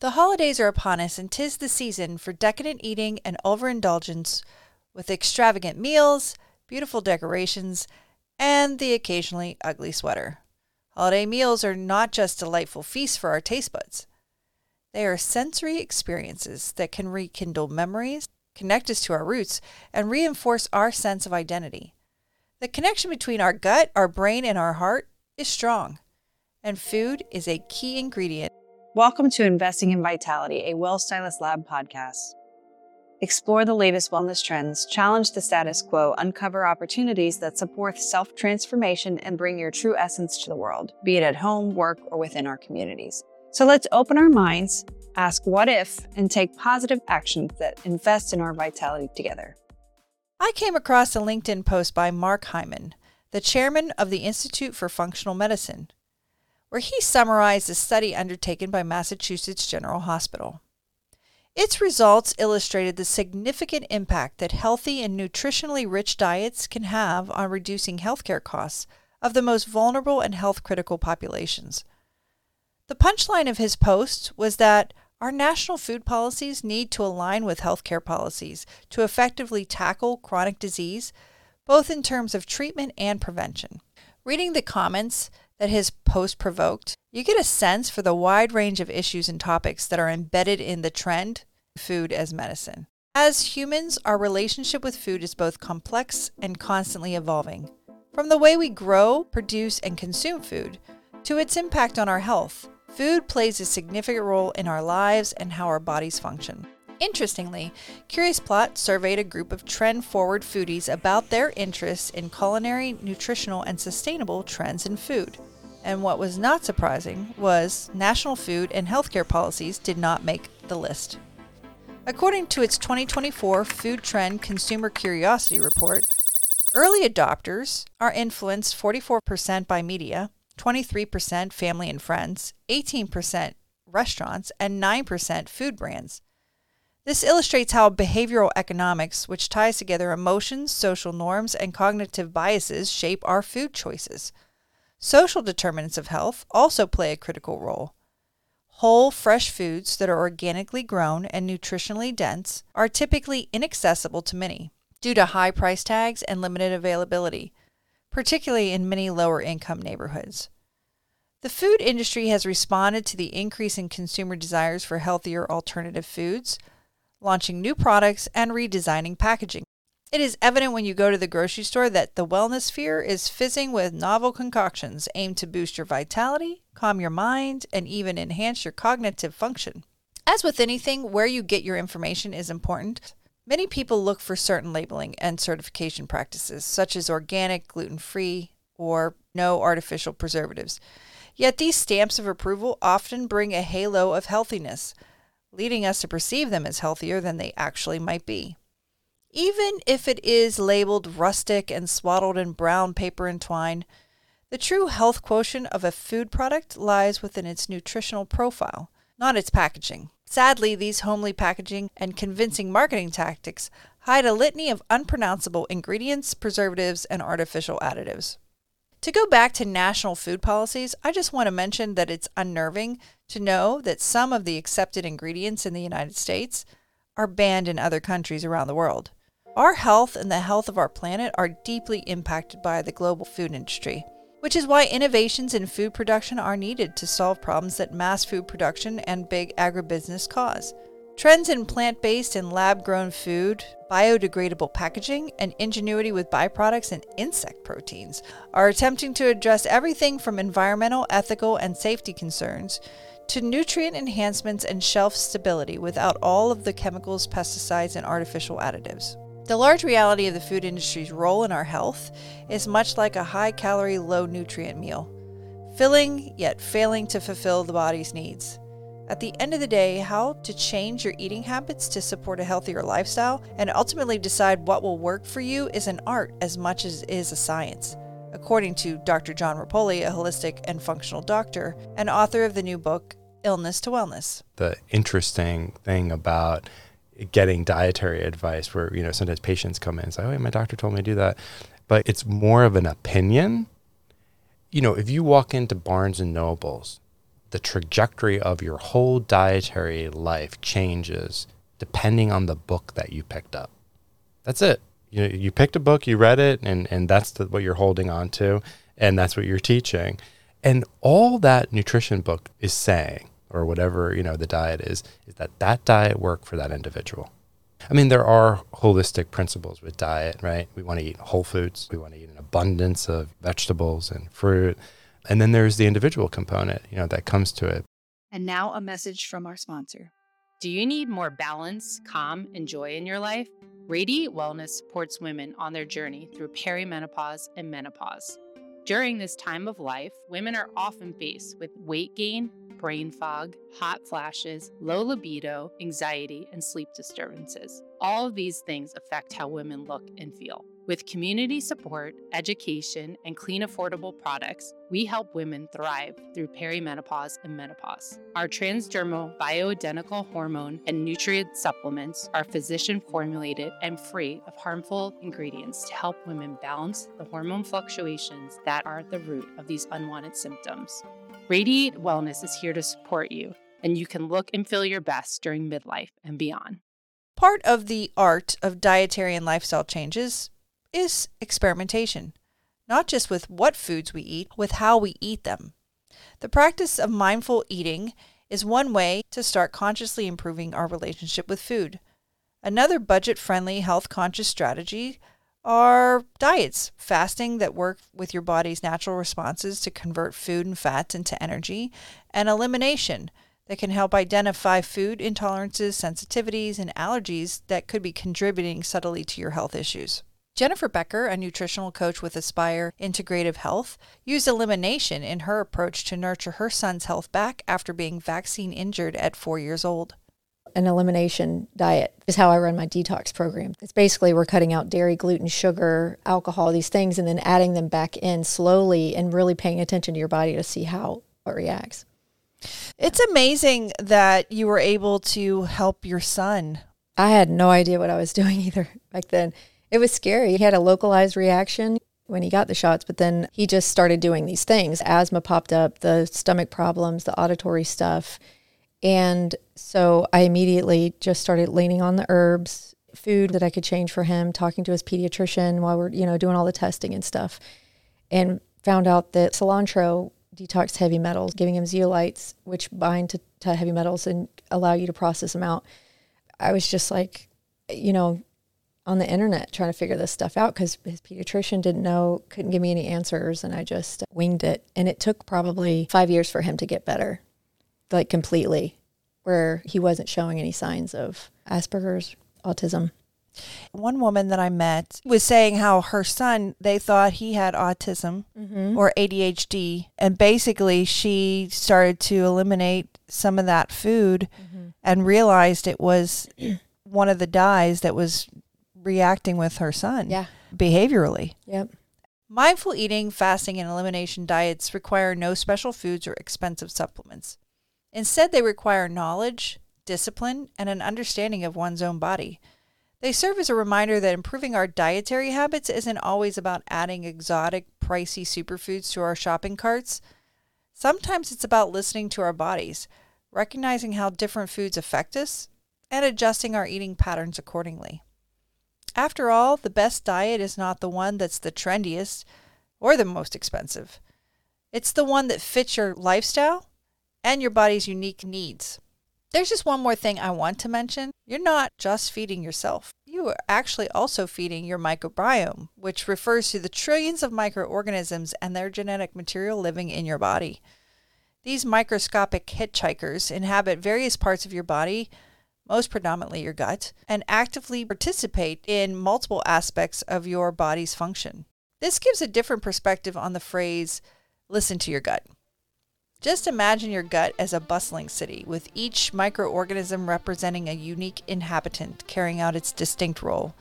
The holidays are upon us, and 'tis the season for decadent eating and overindulgence with extravagant meals, beautiful decorations, and the occasionally ugly sweater. Holiday meals are not just delightful feasts for our taste buds. They are sensory experiences that can rekindle memories, connect us to our roots, and reinforce our sense of identity. The connection between our gut, our brain, and our heart is strong, and food is a key ingredient. Welcome to Investing in Vitality, a Well Stylist Lab podcast. Explore the latest wellness trends, challenge the status quo, uncover opportunities that support self transformation, and bring your true essence to the world, be it at home, work, or within our communities. So let's open our minds, ask what if, and take positive actions that invest in our vitality together. I came across a LinkedIn post by Mark Hyman, the chairman of the Institute for Functional Medicine, where he summarized a study undertaken by Massachusetts General Hospital. Its results illustrated the significant impact that healthy and nutritionally rich diets can have on reducing healthcare costs of the most vulnerable and health critical populations. The punchline of his post was that our national food policies need to align with healthcare policies to effectively tackle chronic disease, both in terms of treatment and prevention. Reading the comments, that his post provoked, you get a sense for the wide range of issues and topics that are embedded in the trend food as medicine. As humans, our relationship with food is both complex and constantly evolving. From the way we grow, produce, and consume food to its impact on our health, food plays a significant role in our lives and how our bodies function. Interestingly, Curious Plot surveyed a group of trend forward foodies about their interests in culinary, nutritional, and sustainable trends in food. And what was not surprising was national food and healthcare policies did not make the list. According to its 2024 Food Trend Consumer Curiosity Report, early adopters are influenced 44% by media, 23% family and friends, 18% restaurants, and 9% food brands. This illustrates how behavioral economics, which ties together emotions, social norms, and cognitive biases, shape our food choices. Social determinants of health also play a critical role. Whole, fresh foods that are organically grown and nutritionally dense are typically inaccessible to many due to high price tags and limited availability, particularly in many lower income neighborhoods. The food industry has responded to the increase in consumer desires for healthier alternative foods launching new products, and redesigning packaging. It is evident when you go to the grocery store that the wellness sphere is fizzing with novel concoctions aimed to boost your vitality, calm your mind, and even enhance your cognitive function. As with anything, where you get your information is important. Many people look for certain labeling and certification practices, such as organic, gluten free, or no artificial preservatives. Yet these stamps of approval often bring a halo of healthiness leading us to perceive them as healthier than they actually might be. Even if it is labeled rustic and swaddled in brown paper and twine, the true health quotient of a food product lies within its nutritional profile, not its packaging. Sadly, these homely packaging and convincing marketing tactics hide a litany of unpronounceable ingredients, preservatives, and artificial additives. To go back to national food policies, I just want to mention that it's unnerving to know that some of the accepted ingredients in the United States are banned in other countries around the world. Our health and the health of our planet are deeply impacted by the global food industry, which is why innovations in food production are needed to solve problems that mass food production and big agribusiness cause. Trends in plant based and lab grown food, biodegradable packaging, and ingenuity with byproducts and insect proteins are attempting to address everything from environmental, ethical, and safety concerns to nutrient enhancements and shelf stability without all of the chemicals, pesticides, and artificial additives. The large reality of the food industry's role in our health is much like a high calorie, low nutrient meal, filling yet failing to fulfill the body's needs. At the end of the day, how to change your eating habits to support a healthier lifestyle and ultimately decide what will work for you is an art as much as it is a science, according to Dr. John Repole, a holistic and functional doctor and author of the new book, Illness to Wellness. The interesting thing about getting dietary advice where, you know, sometimes patients come in and say, Oh, my doctor told me to do that. But it's more of an opinion. You know, if you walk into Barnes and Nobles the trajectory of your whole dietary life changes depending on the book that you picked up. That's it. You, you picked a book, you read it, and, and that's the, what you're holding on to, and that's what you're teaching. And all that nutrition book is saying, or whatever you know the diet is, is that that diet worked for that individual. I mean, there are holistic principles with diet, right? We want to eat whole foods. We want to eat an abundance of vegetables and fruit. And then there's the individual component, you know, that comes to it. And now a message from our sponsor. Do you need more balance, calm, and joy in your life? Radiate Wellness supports women on their journey through perimenopause and menopause. During this time of life, women are often faced with weight gain, brain fog, hot flashes, low libido, anxiety, and sleep disturbances. All of these things affect how women look and feel. With community support, education, and clean, affordable products, we help women thrive through perimenopause and menopause. Our transdermal bioidentical hormone and nutrient supplements are physician formulated and free of harmful ingredients to help women balance the hormone fluctuations that are at the root of these unwanted symptoms. Radiate Wellness is here to support you, and you can look and feel your best during midlife and beyond. Part of the art of dietary and lifestyle changes is experimentation, not just with what foods we eat, with how we eat them. The practice of mindful eating is one way to start consciously improving our relationship with food. Another budget friendly, health conscious strategy are diets, fasting that work with your body's natural responses to convert food and fats into energy, and elimination that can help identify food intolerances, sensitivities, and allergies that could be contributing subtly to your health issues. Jennifer Becker, a nutritional coach with Aspire Integrative Health, used elimination in her approach to nurture her son's health back after being vaccine injured at four years old. An elimination diet is how I run my detox program. It's basically we're cutting out dairy, gluten, sugar, alcohol, these things, and then adding them back in slowly and really paying attention to your body to see how it reacts. It's amazing that you were able to help your son. I had no idea what I was doing either back then. It was scary. He had a localized reaction when he got the shots, but then he just started doing these things. Asthma popped up, the stomach problems, the auditory stuff. And so I immediately just started leaning on the herbs, food that I could change for him, talking to his pediatrician while we're, you know, doing all the testing and stuff. And found out that cilantro detox heavy metals, giving him zeolites, which bind to, to heavy metals and allow you to process them out. I was just like, you know, on the internet trying to figure this stuff out because his pediatrician didn't know, couldn't give me any answers, and I just winged it. And it took probably five years for him to get better, like completely, where he wasn't showing any signs of Asperger's, autism. One woman that I met was saying how her son, they thought he had autism Mm-hmm. or ADHD. And basically, she started to eliminate some of that food Mm-hmm. and realized it was one of the dyes that was reacting with her son Yeah. behaviorally. Yep. Mindful eating, fasting, and elimination diets require no special foods or expensive supplements. Instead, they require knowledge, discipline, and an understanding of one's own body. They serve as a reminder that improving our dietary habits isn't always about adding exotic, pricey superfoods to our shopping carts. Sometimes it's about listening to our bodies, recognizing how different foods affect us, and adjusting our eating patterns accordingly. After all, the best diet is not the one that's the trendiest or the most expensive. It's the one that fits your lifestyle and your body's unique needs. There's just one more thing I want to mention. You're not just feeding yourself. You are actually also feeding your microbiome, which refers to the trillions of microorganisms and their genetic material living in your body. These microscopic hitchhikers inhabit various parts of your body, most predominantly your gut, and actively participate in multiple aspects of your body's function. This gives a different perspective on the phrase, listen to your gut. Just imagine your gut as a bustling city, with each microorganism representing a unique inhabitant carrying out its distinct role.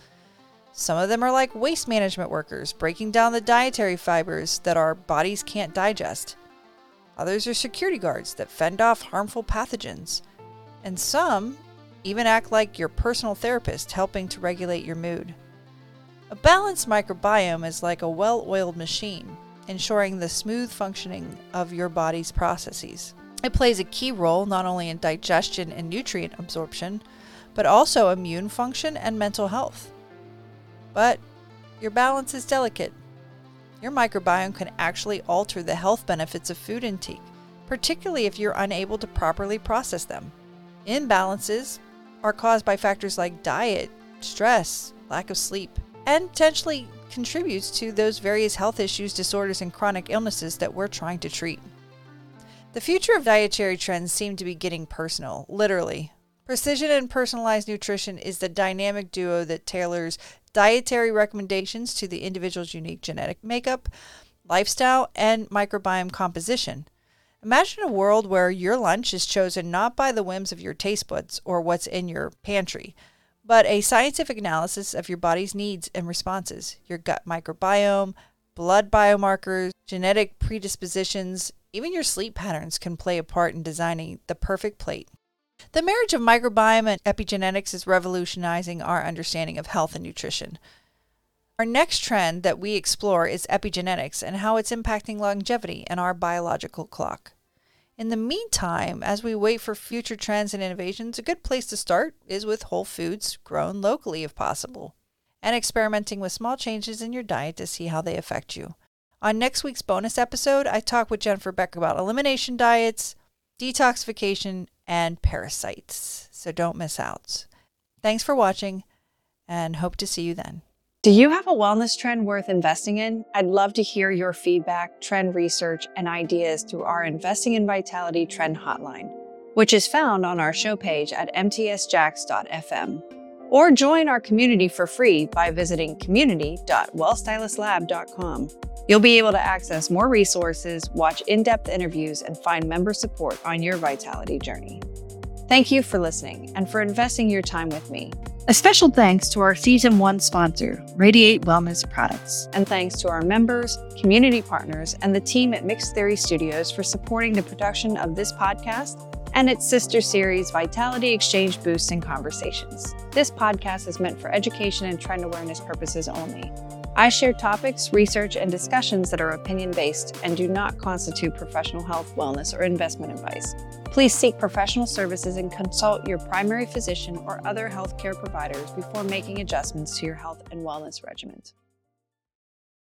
Some of them are like waste management workers, breaking down the dietary fibers that our bodies can't digest. Others are security guards that fend off harmful pathogens. And some even act like your personal therapist, helping to regulate your mood. A balanced microbiome is like a well oiled machine, ensuring the smooth functioning of your body's processes. It plays a key role not only in digestion and nutrient absorption, but also immune function and mental health. But your balance is delicate. Your microbiome can actually alter the health benefits of food intake, particularly if you're unable to properly process them. Imbalances are caused by factors like diet, stress, lack of sleep, and potentially contributes to those various health issues, disorders, and chronic illnesses that we're trying to treat. The future of dietary trends seem to be getting personal, literally. Precision and personalized nutrition is the dynamic duo that tailors dietary recommendations to the individual's unique genetic makeup, lifestyle, and microbiome composition. Imagine a world where your lunch is chosen not by the whims of your taste buds or what's in your pantry, but a scientific analysis of your body's needs and responses, your gut microbiome, blood biomarkers, genetic predispositions, even your sleep patterns can play a part in designing the perfect plate. The marriage of microbiome and epigenetics is revolutionizing our understanding of health and nutrition. Our next trend that we explore is epigenetics and how it's impacting longevity and our biological clock. In the meantime, as we wait for future trends and innovations, a good place to start is with whole foods grown locally if possible, and experimenting with small changes in your diet to see how they affect you. On next week's bonus episode, I talk with Jennifer Beck about elimination diets, detoxification, and parasites. So don't miss out. Thanks for watching and hope to see you then. Do you have a wellness trend worth investing in? I'd love to hear your feedback, trend research, and ideas through our Investing in Vitality Trend Hotline, which is found on our show page at mtsjax.fm. Or join our community for free by visiting community.wellstylistlab.com. You'll be able to access more resources, watch in depth interviews, and find member support on your vitality journey. Thank you for listening and for investing your time with me. A special thanks to our season one sponsor, Radiate Wellness Products. And thanks to our members, community partners, and the team at Mixed Theory Studios for supporting the production of this podcast and its sister series, Vitality Exchange Boosts and Conversations. This podcast is meant for education and trend awareness purposes only. I share topics, research, and discussions that are opinion based and do not constitute professional health, wellness, or investment advice. Please seek professional services and consult your primary physician or other healthcare providers before making adjustments to your health and wellness regimen.